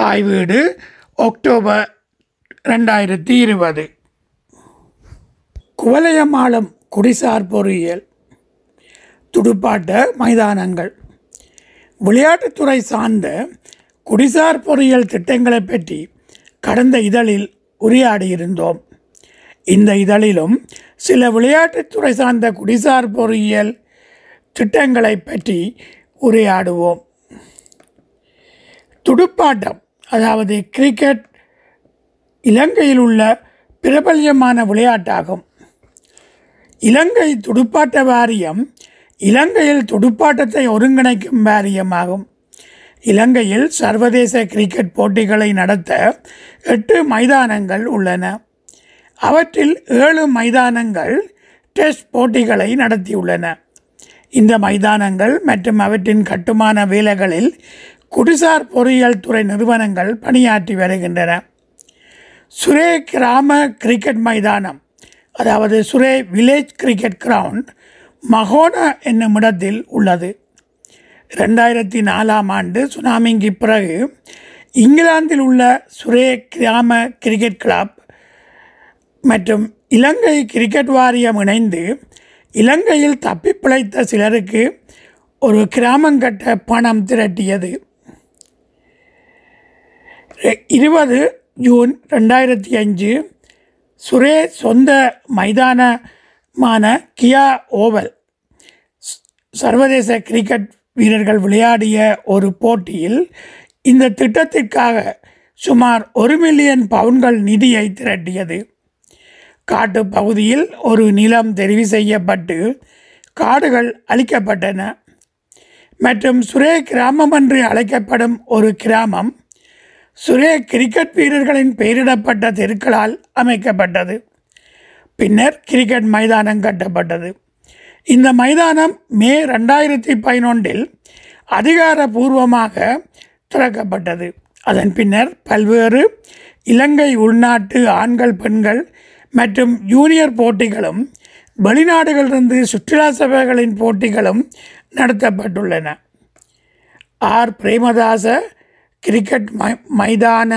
தாய் வீடு அக்டோபர் ரெண்டாயிரத்தி இருபது. குவலயமாலம் குடிசார் பொறியியல். துடுப்பாட்ட மைதானங்கள். விளையாட்டுத்துறை சார்ந்த குடிசார் பொறியியல் திட்டங்களை பற்றி கடந்த இதழில் உரையாடியிருந்தோம். இந்த இதழிலும் சில விளையாட்டுத்துறை சார்ந்த குடிசார் பொறியியல் திட்டங்களை பற்றி உரையாடுவோம். துடுப்பாட்டம். அதாவது கிரிக்கெட் இலங்கையில் உள்ள பிரபல்யமான விளையாட்டாகும். இலங்கை துடுப்பாட்ட வாரியம் இலங்கையில் துடுப்பாட்டத்தை ஒருங்கிணைக்கும் வாரியமாகும். இலங்கையில் சர்வதேச கிரிக்கெட் போட்டிகளை நடத்த எட்டு மைதானங்கள் உள்ளன. அவற்றில் ஏழு மைதானங்கள் டெஸ்ட் போட்டிகளை நடத்தியுள்ளன. இந்த மைதானங்கள் மற்றும் அவற்றின் கட்டுமான வேலைகளில் குடிசார் பொறியியல் துறை நிறுவனங்கள் பணியாற்றி வருகின்றன. சுரே கிராம கிரிக்கெட் மைதானம் அதாவது Surrey village cricket ground Makona என்னும் இடத்தில் உள்ளது. ரெண்டாயிரத்தி நாலாம் ஆண்டு சுனாமிக்கு பிறகு இங்கிலாந்தில் உள்ள சுரே கிராம கிரிக்கெட் கிளப் மற்றும் இலங்கை கிரிக்கெட் வாரியம் இணைந்து இலங்கையில் தப்பி பிழைத்த சிலருக்கு ஒரு கிராமங்கட்ட பணம் திரட்டியது. இருபது ஜூன் ரெண்டாயிரத்தி அஞ்சு சுரே சொந்த மைதானமான கியா ஓவல். சர்வதேச கிரிக்கெட் வீரர்கள் விளையாடிய ஒரு போட்டியில் இந்த திட்டத்திற்காக சுமார் ஒரு மில்லியன் பவுன்கள் நிதியை திரட்டியது. காட்டு பகுதியில் ஒரு நிலம் தெரிவு செய்யப்பட்டு காடுகள் அழிக்கப்பட்டன. மற்றும் சுரே கிராமம் என்று அழைக்கப்படும் ஒரு கிராமம் சுரே கிரிக்கெட் வீரர்களின் பெயரிடப்பட்ட தெருக்களால் அமைக்கப்பட்டது. பின்னர் கிரிக்கெட் மைதானம் கட்டப்பட்டது. இந்த மைதானம் மே ரெண்டாயிரத்தி பதினொன்றில் அதிகாரபூர்வமாக திறக்கப்பட்டது. அதன் பின்னர் பல்வேறு இலங்கை உள்நாட்டு ஆண்கள் பெண்கள் மற்றும் ஜூனியர் போட்டிகளும் வெளிநாடுகளிலிருந்து சுற்றுலா சபைகளின் போட்டிகளும் நடத்தப்பட்டுள்ளன. ஆர். பிரேமதாச கிரிக்கெட் மை மைதான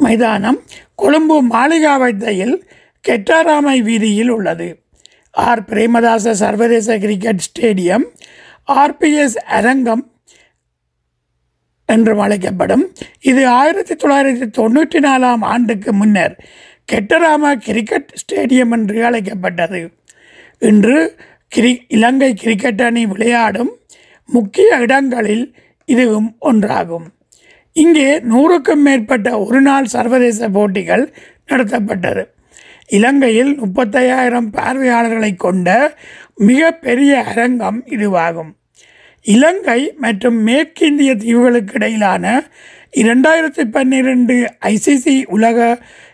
மைதானம் கொழும்பு மாளிகாவத்தையில் கெட்டாராமை வீதியில் உள்ளது. ஆர். பிரேமதாச சர்வதேச கிரிக்கெட் ஸ்டேடியம் ஆர்பிஎஸ் அரங்கம் என்றும் அழைக்கப்படும். இது ஆயிரத்தி தொள்ளாயிரத்தி தொண்ணூற்றி நாலாம் ஆண்டுக்கு முன்னர் கெட்டராமா கிரிக்கெட் ஸ்டேடியம் என்று அழைக்கப்பட்டது. இன்று கிரி இலங்கை கிரிக்கெட் அணி விளையாடும் முக்கிய இடங்களில் இதுவும் ஒன்றாகும். இங்கே நூறுக்கும் மேற்பட்ட ஒரு நாள் சர்வதேச போட்டிகள் நடத்தப்பட்டது. இலங்கையில் முப்பத்தையாயிரம் பார்வையாளர்களை கொண்ட மிக பெரிய அரங்கம் இதுவாகும். இலங்கை மற்றும் மேற்கிந்திய தீவுகளுக்கு இடையிலான இரண்டாயிரத்தி பன்னிரெண்டு ஐசிசி உலக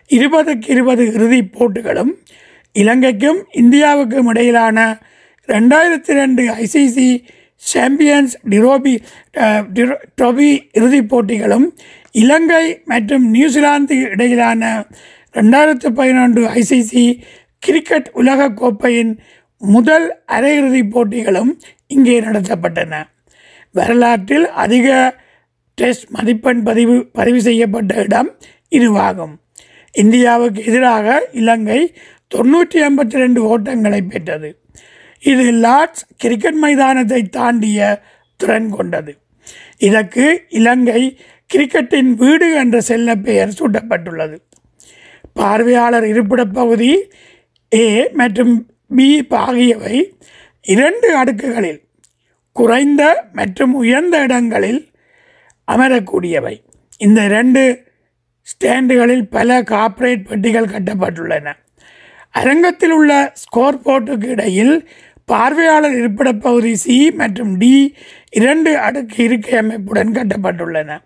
இருபதுக்கு இருபது இறுதிப் போட்டிகளும் இலங்கைக்கும் இந்தியாவுக்கும் இடையிலான ரெண்டாயிரத்தி ரெண்டு ஐசிசி சாம்பியன்ஸ் டிரோபி ட்ரோபி இறுதிப் போட்டிகளும் இலங்கை மற்றும் நியூசிலாந்து இடையிலான ரெண்டாயிரத்து பதினொன்று ஐசிசி கிரிக்கெட் உலக கோப்பையின் முதல் அரையிறுதிப் போட்டிகளும் இங்கே நடத்தப்பட்டன. வரலாற்றில் அதிக டெஸ்ட் மதிப்பெண் பதிவு பதிவு செய்யப்பட்ட இடம் இதுவாகும். இந்தியாவுக்கு எதிராக இலங்கை தொண்ணூற்றி ஐம்பத்தி ரெண்டு ஓட்டங்களை பெற்றது. இது லார்ட்ஸ் கிரிக்கெட் மைதானத்தை தாண்டிய திறன் கொண்டது. இதற்கு இலங்கை கிரிக்கெட்டின் வீடு என்ற செல்ல பெயர் சூட்டப்பட்டுள்ளது. பார்வையாளர் இருப்பிட பகுதி ஏ மற்றும் பி ஆகியவை இரண்டு அடுக்குகளில் குறைந்த மற்றும் உயர்ந்த இடங்களில் அமரக்கூடியவை. இந்த இரண்டு ஸ்டாண்டுகளில் பல கார்ப்பரேட் பெட்டிகள் கட்டப்பட்டுள்ளன. அரங்கத்தில் உள்ள ஸ்கோர் போர்ட்டுக்கு இடையில் பார்வையாளர் இருப்பிட பகுதி சி மற்றும் டி இரண்டு அடுக்கு இருக்கை அமைப்புடன் கட்டப்பட்டுள்ளன.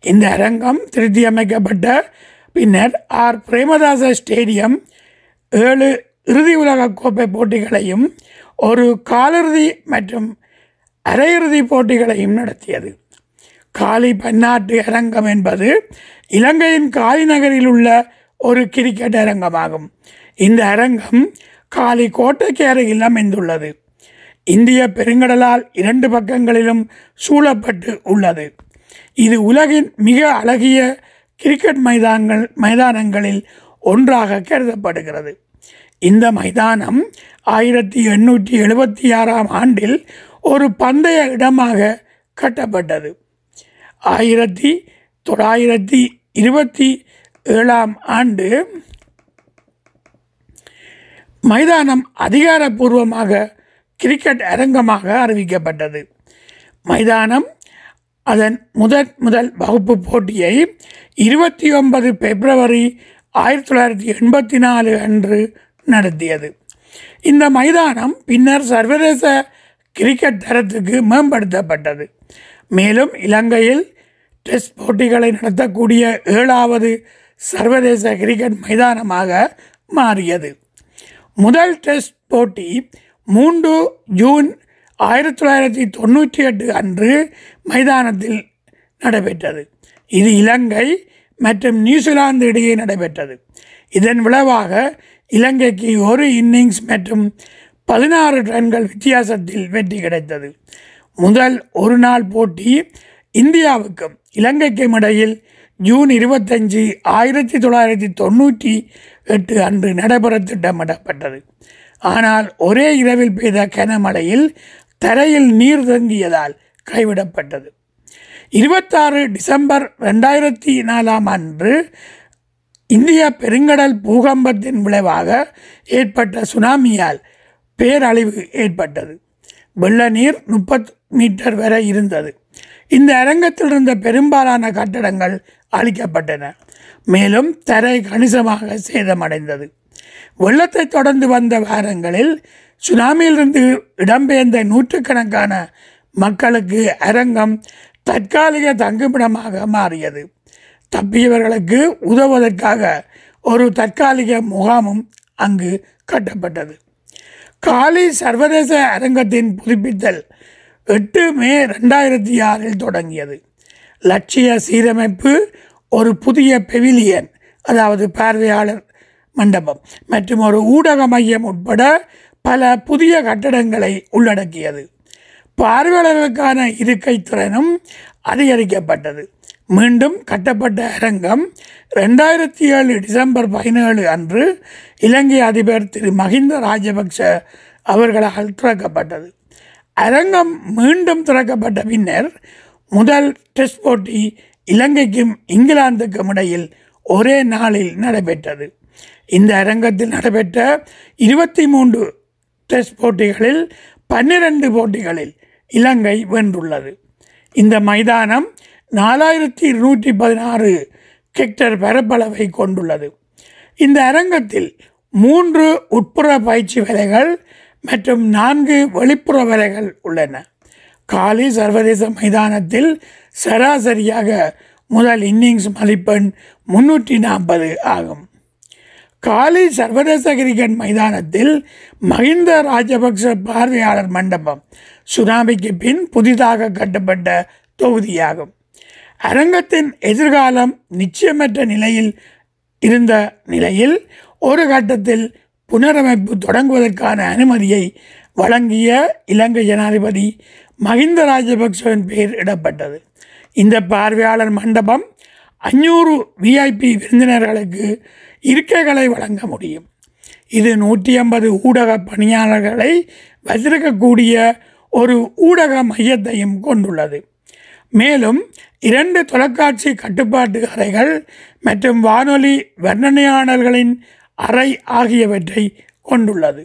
இந்த அரங்கம் திருத்தி அமைக்கப்பட்ட பின்னர் ஆர். பிரேமதாச ஸ்டேடியம் ஏழு இறுதி உலகக் கோப்பை போட்டிகளையும் ஒரு காலிறுதி மற்றும் அரையிறுதி போட்டிகளையும் நடத்தியது. காலி பன்னாட்டு அரங்கம் என்பது இலங்கையின் காலி நகரில் உள்ள ஒரு கிரிக்கெட் அரங்கமாகும். இந்த அரங்கம் காலி கோட்டைக்கு அருகில் அமைந்துள்ளது. இந்திய பெருங்கடலால் இரண்டு பக்கங்களிலும் சூழப்பட்டு உள்ளது. இது உலகின் மிக அழகிய கிரிக்கெட் மைதானங்கள் மைதானங்களில் ஒன்றாக கருதப்படுகிறது. இந்த மைதானம் ஆயிரத்தி எண்ணூற்றி எழுபத்தி ஆறாம் ஆண்டில் ஒரு பந்தய இடமாக கட்டப்பட்டது. ஆயிரத்தி தொள்ளாயிரத்தி இருபத்தி ஏழாம் ஆண்டு மைதானம் அதிகாரப்பூர்வமாக கிரிக்கெட் அரங்கமாக அறிவிக்கப்பட்டது. மைதானம் அதன் முதன் முதல் வகுப்பு போட்டியை இருபத்தி ஒன்பது பிப்ரவரி ஆயிரத்தி தொள்ளாயிரத்தி எண்பத்தி நாலு அன்று நடத்தியது. இந்த மைதானம் பின்னர் சர்வதேச கிரிக்கெட் தரத்துக்கு மேம்படுத்தப்பட்டது. மேலும் இலங்கையில் டெஸ்ட் போட்டிகளை நடத்தக்கூடிய ஏழாவது சர்வதேச கிரிக்கெட் மைதானமாக மாறியது. முதல் டெஸ்ட் போட்டி மூன்று ஜூன் ஆயிரத்தி தொள்ளாயிரத்தி தொண்ணூற்றி எட்டு அன்று மைதானத்தில் நடைபெற்றது. இது இலங்கை மற்றும் நியூசிலாந்து இடையே நடைபெற்றது. இதன் விளைவாக இலங்கைக்கு ஒரு இன்னிங்ஸ் மற்றும் பதினாறு ரன்கள் வித்தியாசத்தில் வெற்றி கிடைத்தது. முதல் ஒரு நாள் போட்டி இந்தியாவுக்கும் இலங்கைக்கும் இடையில் ஜூன் இருபத்தஞ்சு ஆயிரத்தி தொள்ளாயிரத்தி தொண்ணூற்றி எட்டு அன்று நடைபெற திட்டமிடப்பட்டது. ஆனால் ஒரே இரவில் பெய்த கனமழையில் தரையில் நீர் தங்கியதால் கைவிடப்பட்டது. இருபத்தாறு டிசம்பர் ரெண்டாயிரத்தி நாலாம் அன்று இந்திய பெருங்கடல் பூகம்பத்தின் விளைவாக ஏற்பட்ட சுனாமியால் பேரழிவு ஏற்பட்டது. வெள்ள நீர் முப்பது மீட்டர் வரை இருந்தது. இந்த அரங்கத்தில் இருந்த பெரும்பாலான கட்டடங்கள் அழிக்கப்பட்டன. மேலும் தரை கணிசமாக சேதமடைந்தது. வெள்ளத்தை தொடர்ந்து வந்த வாரங்களில் சுனாமியிலிருந்து இடம்பெயர்ந்த நூற்றுக்கணக்கான மக்களுக்கு அரங்கம் தற்காலிக தங்குமிடமாக மாறியது. தப்பியவர்களுக்கு உதவுவதற்காக ஒரு தற்காலிக முகாமும் அங்கு கட்டப்பட்டது. காலி சர்வதேச அரங்கத்தின் புதுப்பித்தல் எட்டு மே ரெண்டாயிரத்தி ஆறில் தொடங்கியது. லட்சிய சீரமைப்பு ஒரு புதிய பெவிலியன் அதாவது பார்வையாளர் மண்டபம் மற்றும் ஒரு ஊடக மையம் உட்பட பல புதிய கட்டடங்களை உள்ளடக்கியது. பார்வையாளர்களுக்கான இருக்கை திறனும் அதிகரிக்கப்பட்டது. மீண்டும் கட்டப்பட்ட அரங்கம் ரெண்டாயிரத்தி ஏழு டிசம்பர் பதினேழு அன்று இலங்கை அதிபர் திரு மஹிந்த ராஜபக்ஷ அவர்களால் திறக்கப்பட்டது. அரங்கம் மீண்டும் திறக்கப்பட்ட பின்னர் முதல் டெஸ்ட் போட்டி இலங்கைக்கும் இங்கிலாந்துக்கும் இடையில் ஒரே நாளில் நடைபெற்றது. இந்த அரங்கத்தில் நடைபெற்ற இருபத்தி மூன்று டெஸ்ட் போட்டிகளில் பன்னிரண்டு போட்டிகளில் இலங்கை வென்றுள்ளது. இந்த மைதானம் நாலாயிரத்தி இருநூற்றி பதினாறு ஹெக்டர் பரப்பளவை கொண்டுள்ளது. இந்த அரங்கத்தில் மூன்று உட்புற பயிற்சி வேலைகள் மற்றும் நான்கு வெளிப்புற வேலைகள் உள்ளன. காலி சர்வதேச மைதானத்தில் சராசரியாக முதல் இன்னிங்ஸ் மதிப்பெண் முன்னூற்றி நாற்பது ஆகும். காலி சர்வதேச கிரிக்கெட் மைதானத்தில் மஹிந்த ராஜபக்ச பார்வையாளர் மண்டபம் சுனாமிக்கு பின் புதிதாக கட்டப்பட்ட தொகுதியாகும். அரங்கத்தின் எதிர்காலம் நிச்சயமற்ற நிலையில் இருந்த நிலையில் ஒரு கட்டத்தில் புனரமைப்பு தொடங்குவதற்கான அனுமதியை வழங்கிய இலங்கை ஜனாதிபதி மஹிந்த ராஜபக்சவின் பெயர் இடப்பட்டது. இந்த பார்வையாளர் மண்டபம் அஞ்சூறு விஐபி விருந்தினர்களுக்கு இருக்கைகளை வழங்க முடியும். இது நூற்றி ஐம்பது ஊடக பணியாளர்களை வைத்திருக்கக்கூடிய ஒரு ஊடக மையத்தையும் கொண்டுள்ளது. மேலும் இரண்டு தொலைக்காட்சி கட்டுப்பாட்டு அறைகள் மற்றும் வானொலி வர்ணனையாளர்களின் அறை ஆகியவற்றை கொண்டுள்ளது.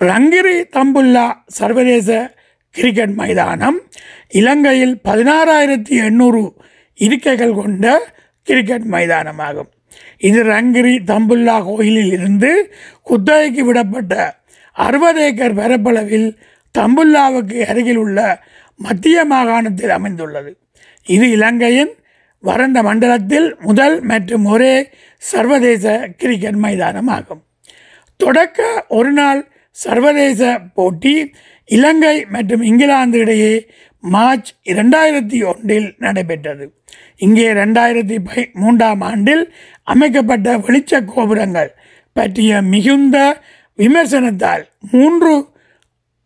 ரங்கிரி தம்புல்லா சர்வதேச கிரிக்கெட் மைதானம் இலங்கையில் பதினாறாயிரத்தி எண்ணூறு இருக்கைகள் கொண்ட கிரிக்கெட் மைதானமாகும். இது ரங்கிரி தம்புல்லா கோயிலில் இருந்து குத்தகைக்கு விடப்பட்ட அறுபது ஏக்கர் பரப்பளவில் தம்புல்லாவுக்கு அருகில் உள்ள மத்திய மாகாணத்தில் அமைந்துள்ளது. இது இலங்கையின் வறண்ட மண்டலத்தில் முதல் மற்றும் ஒரே சர்வதேச கிரிக்கெட் மைதானம் ஆகும் தொடக்க ஒரு நாள் சர்வதேச போட்டி இலங்கை மற்றும் இங்கிலாந்து இடையே மார்ச் இரண்டாயிரத்தி ஒன்றில் நடைபெற்றது. இங்கே ரெண்டாயிரத்தி பை மூன்றாம் ஆண்டில் அமைக்கப்பட்ட வெளிச்ச கோபுரங்கள் பற்றிய மிகுந்த விமர்சனத்தால் மூன்று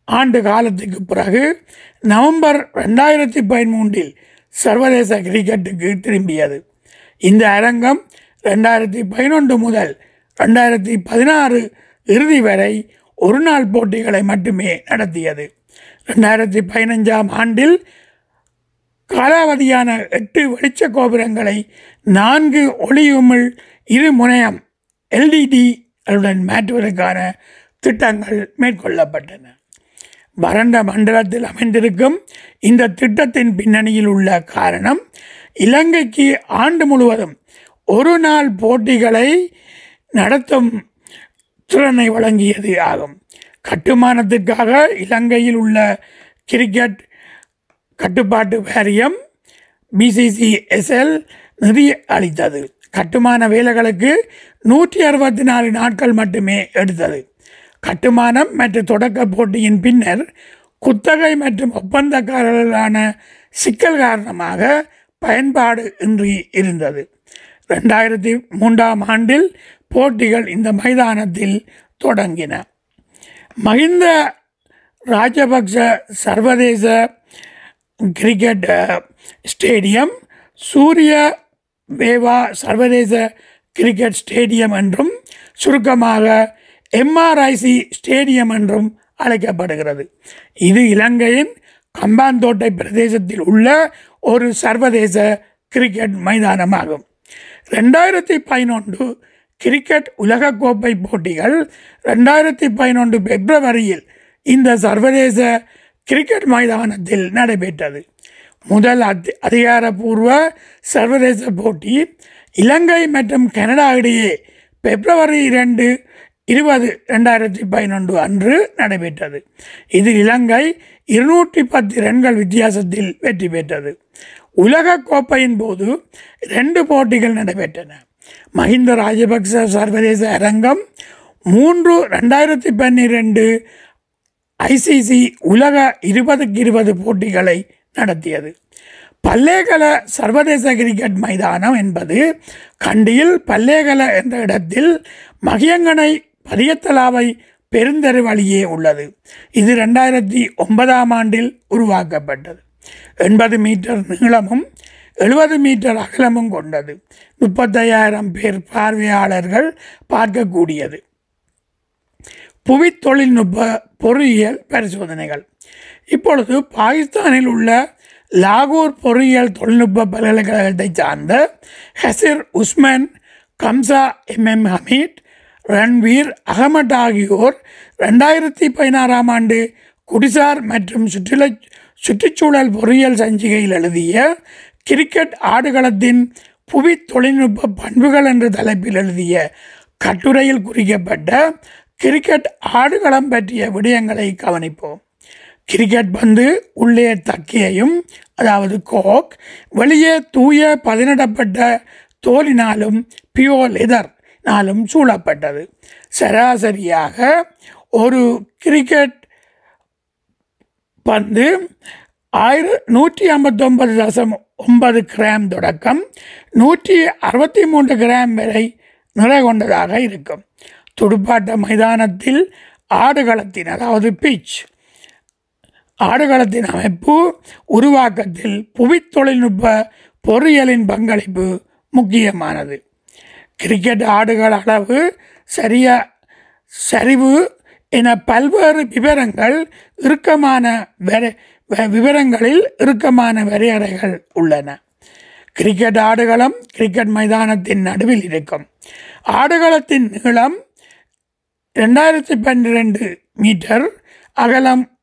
ஆண்டு காலத்துக்கு பிறகு நவம்பர் ரெண்டாயிரத்தி பதிமூன்றில் சர்வதேச கிரிக்கெட்டுக்கு திரும்பியது. இந்த அரங்கம் ரெண்டாயிரத்தி பதினொன்று முதல் ரெண்டாயிரத்தி பதினாறு இறுதி வரை ஒரு நாள் போட்டிகளை மட்டுமே நடத்தியது. ரெண்டாயிரத்தி பதினஞ்சாம் ஆண்டில் காலாவதியான எட்டு வெளிச்ச கோபுரங்களை நான்கு ஒளியுமிழ் இரு முனையம் எல்டிடிகளுடன் மாற்றுவதற்கான திட்டங்கள் மேற்கொள்ளப்பட்டன. வறண்ட மண்டலத்தில் அமைந்திருக்கும் இந்த திட்டத்தின் பின்னணியில் உள்ள காரணம் இலங்கைக்கு ஆண்டு முழுவதும் ஒரு நாள் போட்டிகளை நடத்தும் திறனை வழங்கியது ஆகும். கட்டுமானத்துக்காக இலங்கையில் உள்ள கிரிக்கெட் கட்டுப்பாட்டு வாரியம் பிசிசிஎஸ்எல் நிதி அளித்தது. கட்டுமான வேலைகளுக்கு நூற்றி அறுபத்தி நாலு நாட்கள் மட்டுமே எடுத்தது. கட்டுமானம் மற்றும் தொடக்க போட்டியின் பின்னர் குத்தகை மற்றும் ஒப்பந்தக்காரர்களான சிக்கல் காரணமாக பயன்பாடு இன்றி இருந்தது. ரெண்டாயிரத்தி மூன்றாம் ஆண்டில் போட்டிகள் இந்த மைதானத்தில் தொடங்கின. மஹிந்த ராஜபக்ச சர்வதேச கிரிக்கெட் ஸ்டேடியம் சூரிய வேவா சர்வதேச கிரிக்கெட் ஸ்டேடியம் என்றும் சுருக்கமாக எம்ஆர்ஐசி ஸ்டேடியம் என்றும் அழைக்கப்படுகிறது. இது இலங்கையின் கம்பாந்தோட்டை பிரதேசத்தில் உள்ள ஒரு சர்வதேச கிரிக்கெட் மைதானமாகும். ரெண்டாயிரத்தி பதினொன்று கிரிக்கெட் உலகக்கோப்பை போட்டிகள் ரெண்டாயிரத்தி பதினொன்று பிப்ரவரியில் இந்த சர்வதேச கிரிக்கெட் மைதானத்தில் நடைபெற்றது. முதல் அதி அதிகாரப்பூர்வ சர்வதேச போட்டி இலங்கை மற்றும் கனடா இடையே பிப்ரவரி இரண்டு இருபது ரெண்டாயிரத்தி பதினொன்று அன்று நடைபெற்றது. இதில் இலங்கை இருநூற்றி பத்து ரன்கள் வித்தியாசத்தில் வெற்றி பெற்றது. உலகக் கோப்பையின் போது ரெண்டு போட்டிகள் நடைபெற்றன. மஹிந்த ராஜபக்ச சர்வதேச அரங்கம் மூன்று ரெண்டாயிரத்தி பன்னிரெண்டு ஐசிசி உலக இருபதுக்கு இருபது போட்டிகளை நடத்தியது. பல்லேகல சர்வதேச கிரிக்கெட் மைதானம் என்பது கண்டியில் பல்லேகல என்ற இடத்தில் மகியங்கனை பரியத்தலாவை பெருந்தெரு வழியே உள்ளது. இது ரெண்டாயிரத்தி ஒன்பதாம் ஆண்டில் உருவாக்கப்பட்டது. எண்பது மீட்டர் நீளமும் எழுபது மீட்டர் அகலமும் கொண்டது. முப்பத்தையாயிரம் பேர் பார்வையாளர்கள் பார்க்கக்கூடியது. புவி தொழில்நுட்ப பொறியியல் பரிசோதனைகள். இப்பொழுது பாகிஸ்தானில் உள்ள லாகூர் பொறியியல் தொழில்நுட்ப பல்கலைக்கழகத்தை சார்ந்த ஹசிர் உஸ்மான் கம்சா எம்எம் ஹமீத் ரன்வீர் அகமட் ஆகியோர் ரெண்டாயிரத்தி பதினாறாம் ஆண்டு குடிசார் மற்றும் சுற்றுலா சுற்றுச்சூழல் பொறியியல் சஞ்சிகையில் எழுதிய கிரிக்கெட் ஆடுகளத்தின் புவி தொழில்நுட்ப பண்புகள் என்ற தலைப்பில் எழுதிய கட்டுரையில் குறிக்கப்பட்ட கிரிக்கெட் ஆடுகளம் பற்றிய விடயங்களை கவனிப்போம். கிரிக்கெட் பந்து உள்ளே தக்கியையும் அதாவது கோக் வெளியே தூய பதினிடப்பட்ட தோலினாலும் பியோ லெதர்னாலும் சூழப்பட்டது. சராசரியாக ஒரு கிரிக்கெட் பந்து ஆயிர நூற்றி ஐம்பத்தொன்பது தசம் ஒன்பது கிராம் தொடக்கம் நூற்றி அறுபத்தி மூன்று கிராம் வரை நிறை கொண்டதாக இருக்கும். துடுப்பாட்ட மைதானத்தில் ஆடுகளத்தின் அதாவது பீச் ஆடுகளத்தின் அமைப்பு உருவாக்கத்தில் புவி தொழில்நுட்ப பொறியியலின் பங்களிப்பு முக்கியமானது. கிரிக்கெட் ஆடுகள் அளவு சரிய சரிவு என பல்வேறு விவரங்கள் இறுக்கமான வரை விவரங்களில் இறுக்கமான வரையறைகள் உள்ளன. கிரிக்கெட் ஆடுகளம் கிரிக்கெட் மைதானத்தின் நடுவில் இருக்கும். ஆடுகளத்தின் நீளம் ரெண்டாயிரத்தி பன்னிரெண்டு மீட்டர் அகலம்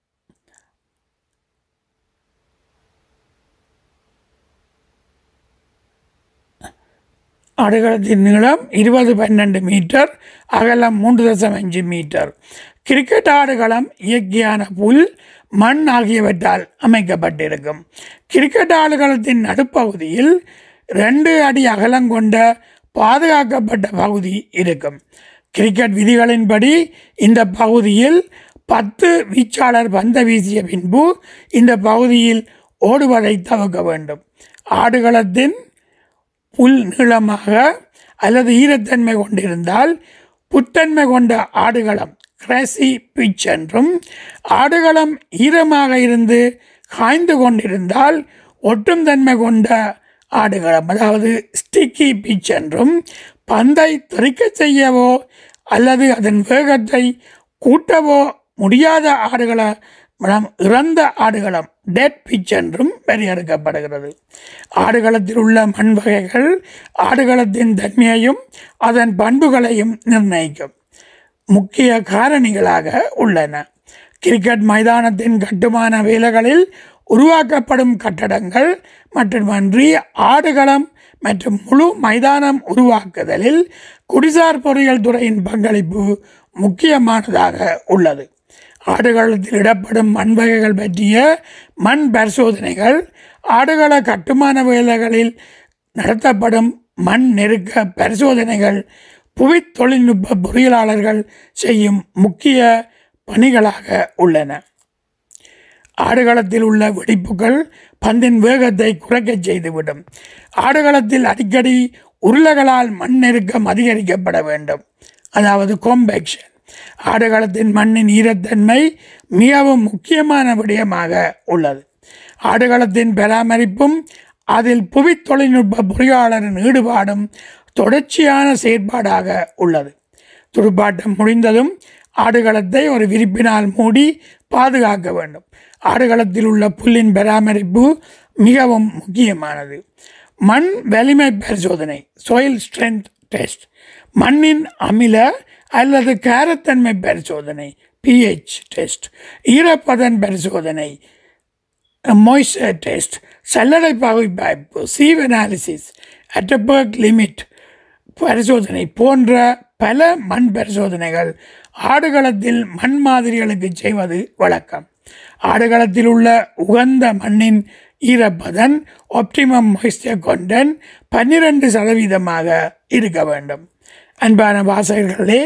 ஆடுகளத்தின் நீளம் இருபது பன்னெண்டு மீட்டர் அகலம் மூன்று தசம் அஞ்சு மீட்டர். கிரிக்கெட் ஆடுகளம் இயற்கையான புல் மண் ஆகியவற்றால் அமைக்கப்பட்டிருக்கும். கிரிக்கெட் ஆடுகளத்தின் நடுப்பகுதியில் ரெண்டு அடி அகலம் கொண்ட பாதுகாக்கப்பட்ட பகுதி இருக்கும். கிரிக்கெட் விதிகளின்படி இந்த பகுதியில் பத்து வீச்சாளர் பந்த வீசிய பின்பு இந்த பகுதியில் ஓடுவதை தவிர்க்க வேண்டும். ஆடுகளத்தின் புல் நீளமாக அல்லது ஈரத்தன்மை கொண்டிருந்தால் புத்தன்மை கொண்ட ஆடுகளம் கிராசி பிச் என்றும் ஆடுகளம் ஈரமாக இருந்து காய்ந்து கொண்டிருந்தால் ஒட்டும் தன்மை கொண்ட ஆடுகளம் அதாவது ஸ்டிக்கி பிச் என்றும் பந்தை தெறிக்க செய்யவோ அல்லது அதன் வேகத்தை கூட்டவோ முடியாத ஆடுகளம் இறந்த ஆடுகளம் டெட் பிச் என்றும் வரையறுக்கப்படுகிறது. ஆடுகளத்தில் உள்ள மண் வகைகள் ஆடுகளத்தின் தன்மையையும் அதன் பண்புகளையும் நிர்ணயிக்கும். முக்கிய காரணிகளாக உள்ளன. கிரிக்கெட் மைதானத்தின் கட்டுமான வேலைகளில் உருவாக்கப்படும் கட்டடங்கள் மட்டுமன்றி ஆடுகளம் மற்றும் முழு மைதானம் உருவாக்குதலில் குடிசார் பொறியியல் துறையின் பங்களிப்பு முக்கியமானதாக உள்ளது. ஆடுகளத்தில் இடப்படும் மண் வகைகள் பற்றிய மண் பரிசோதனைகள் ஆடுகள கட்டுமான வேலைகளில் நடத்தப்படும் மண் நெருக்க பரிசோதனைகள் புவி தொழில்நுட்ப பொறியியலாளர்கள் செய்யும் முக்கிய பணிகளாக உள்ளன. ஆடுகளத்தில் உள்ள வெடிப்புகள் பந்தின் வேகத்தை குறைக்கச் செய்துவிடும். ஆடுகளத்தில் அடிக்கடி உருளைகளால் மண் நெருக்கம் அதிகரிக்கப்பட வேண்டும். அதாவது காம்பேக்ஷன் ஆடுகளத்தின் மண்ணின் ஈரத்தன்மை மிகவும் முக்கியமான விடயமாக உள்ளது. ஆடுகளத்தின் பராமரிப்பும் அதில் புவி தொழில்நுட்ப பொறியாளரின் ஈடுபாடும் தொடர்ச்சியான செயற்பாடாக உள்ளது. துடுப்பாட்டம் முடிந்ததும் ஆடுகளத்தை ஒரு விரிப்பினால் மூடி பாதுகாக்க வேண்டும். ஆடுகளத்தில் உள்ள புல்லின் பராமரிப்பு மிகவும் முக்கியமானது. மண் வலிமை பரிசோதனை சோயில் ஸ்ட்ரென்த் டெஸ்ட் மண்ணின் அமில அல்லது காரத்தன்மை பரிசோதனை பிஹெச் டெஸ்ட் ஈரப்பதன் பரிசோதனை மொய்ஸ்சர் டெஸ்ட் சல்லடை பகுப்பாய்ப்பு சீவ் அனாலிசிஸ் அட்டபர்க் லிமிட் பரிசோதனை போன்ற பல மண் பரிசோதனைகள் ஆடுகளத்தில் மண் மாதிரிகளுக்கு செய்வது வழக்கம். ஆடுகளத்தில் உள்ள உகந்த மண்ணின் ஈரப்பதன் ஒப்டிமம் மொய்ஸ்டர் கொண்டன் பன்னிரண்டு சதவீதமாக இருக்க வேண்டும். அன்பான வாசகர்களே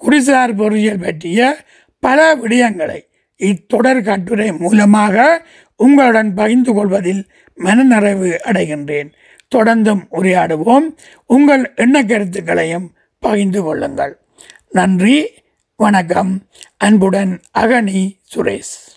குடிசார் பொறியியல் பற்றிய பல விடயங்களை இத்தொடர் கட்டுரை மூலமாக உங்களுடன் பகிர்ந்து கொள்வதில் மனநிறைவு அடைகின்றேன். தொடர்ந்தும் உரையாடுவோம். உங்கள் எண்ண கருத்துக்களையும் பகிர்ந்து கொள்ளுங்கள். நன்றி வணக்கம். அன்புடன் அகனி சுரேஷ்.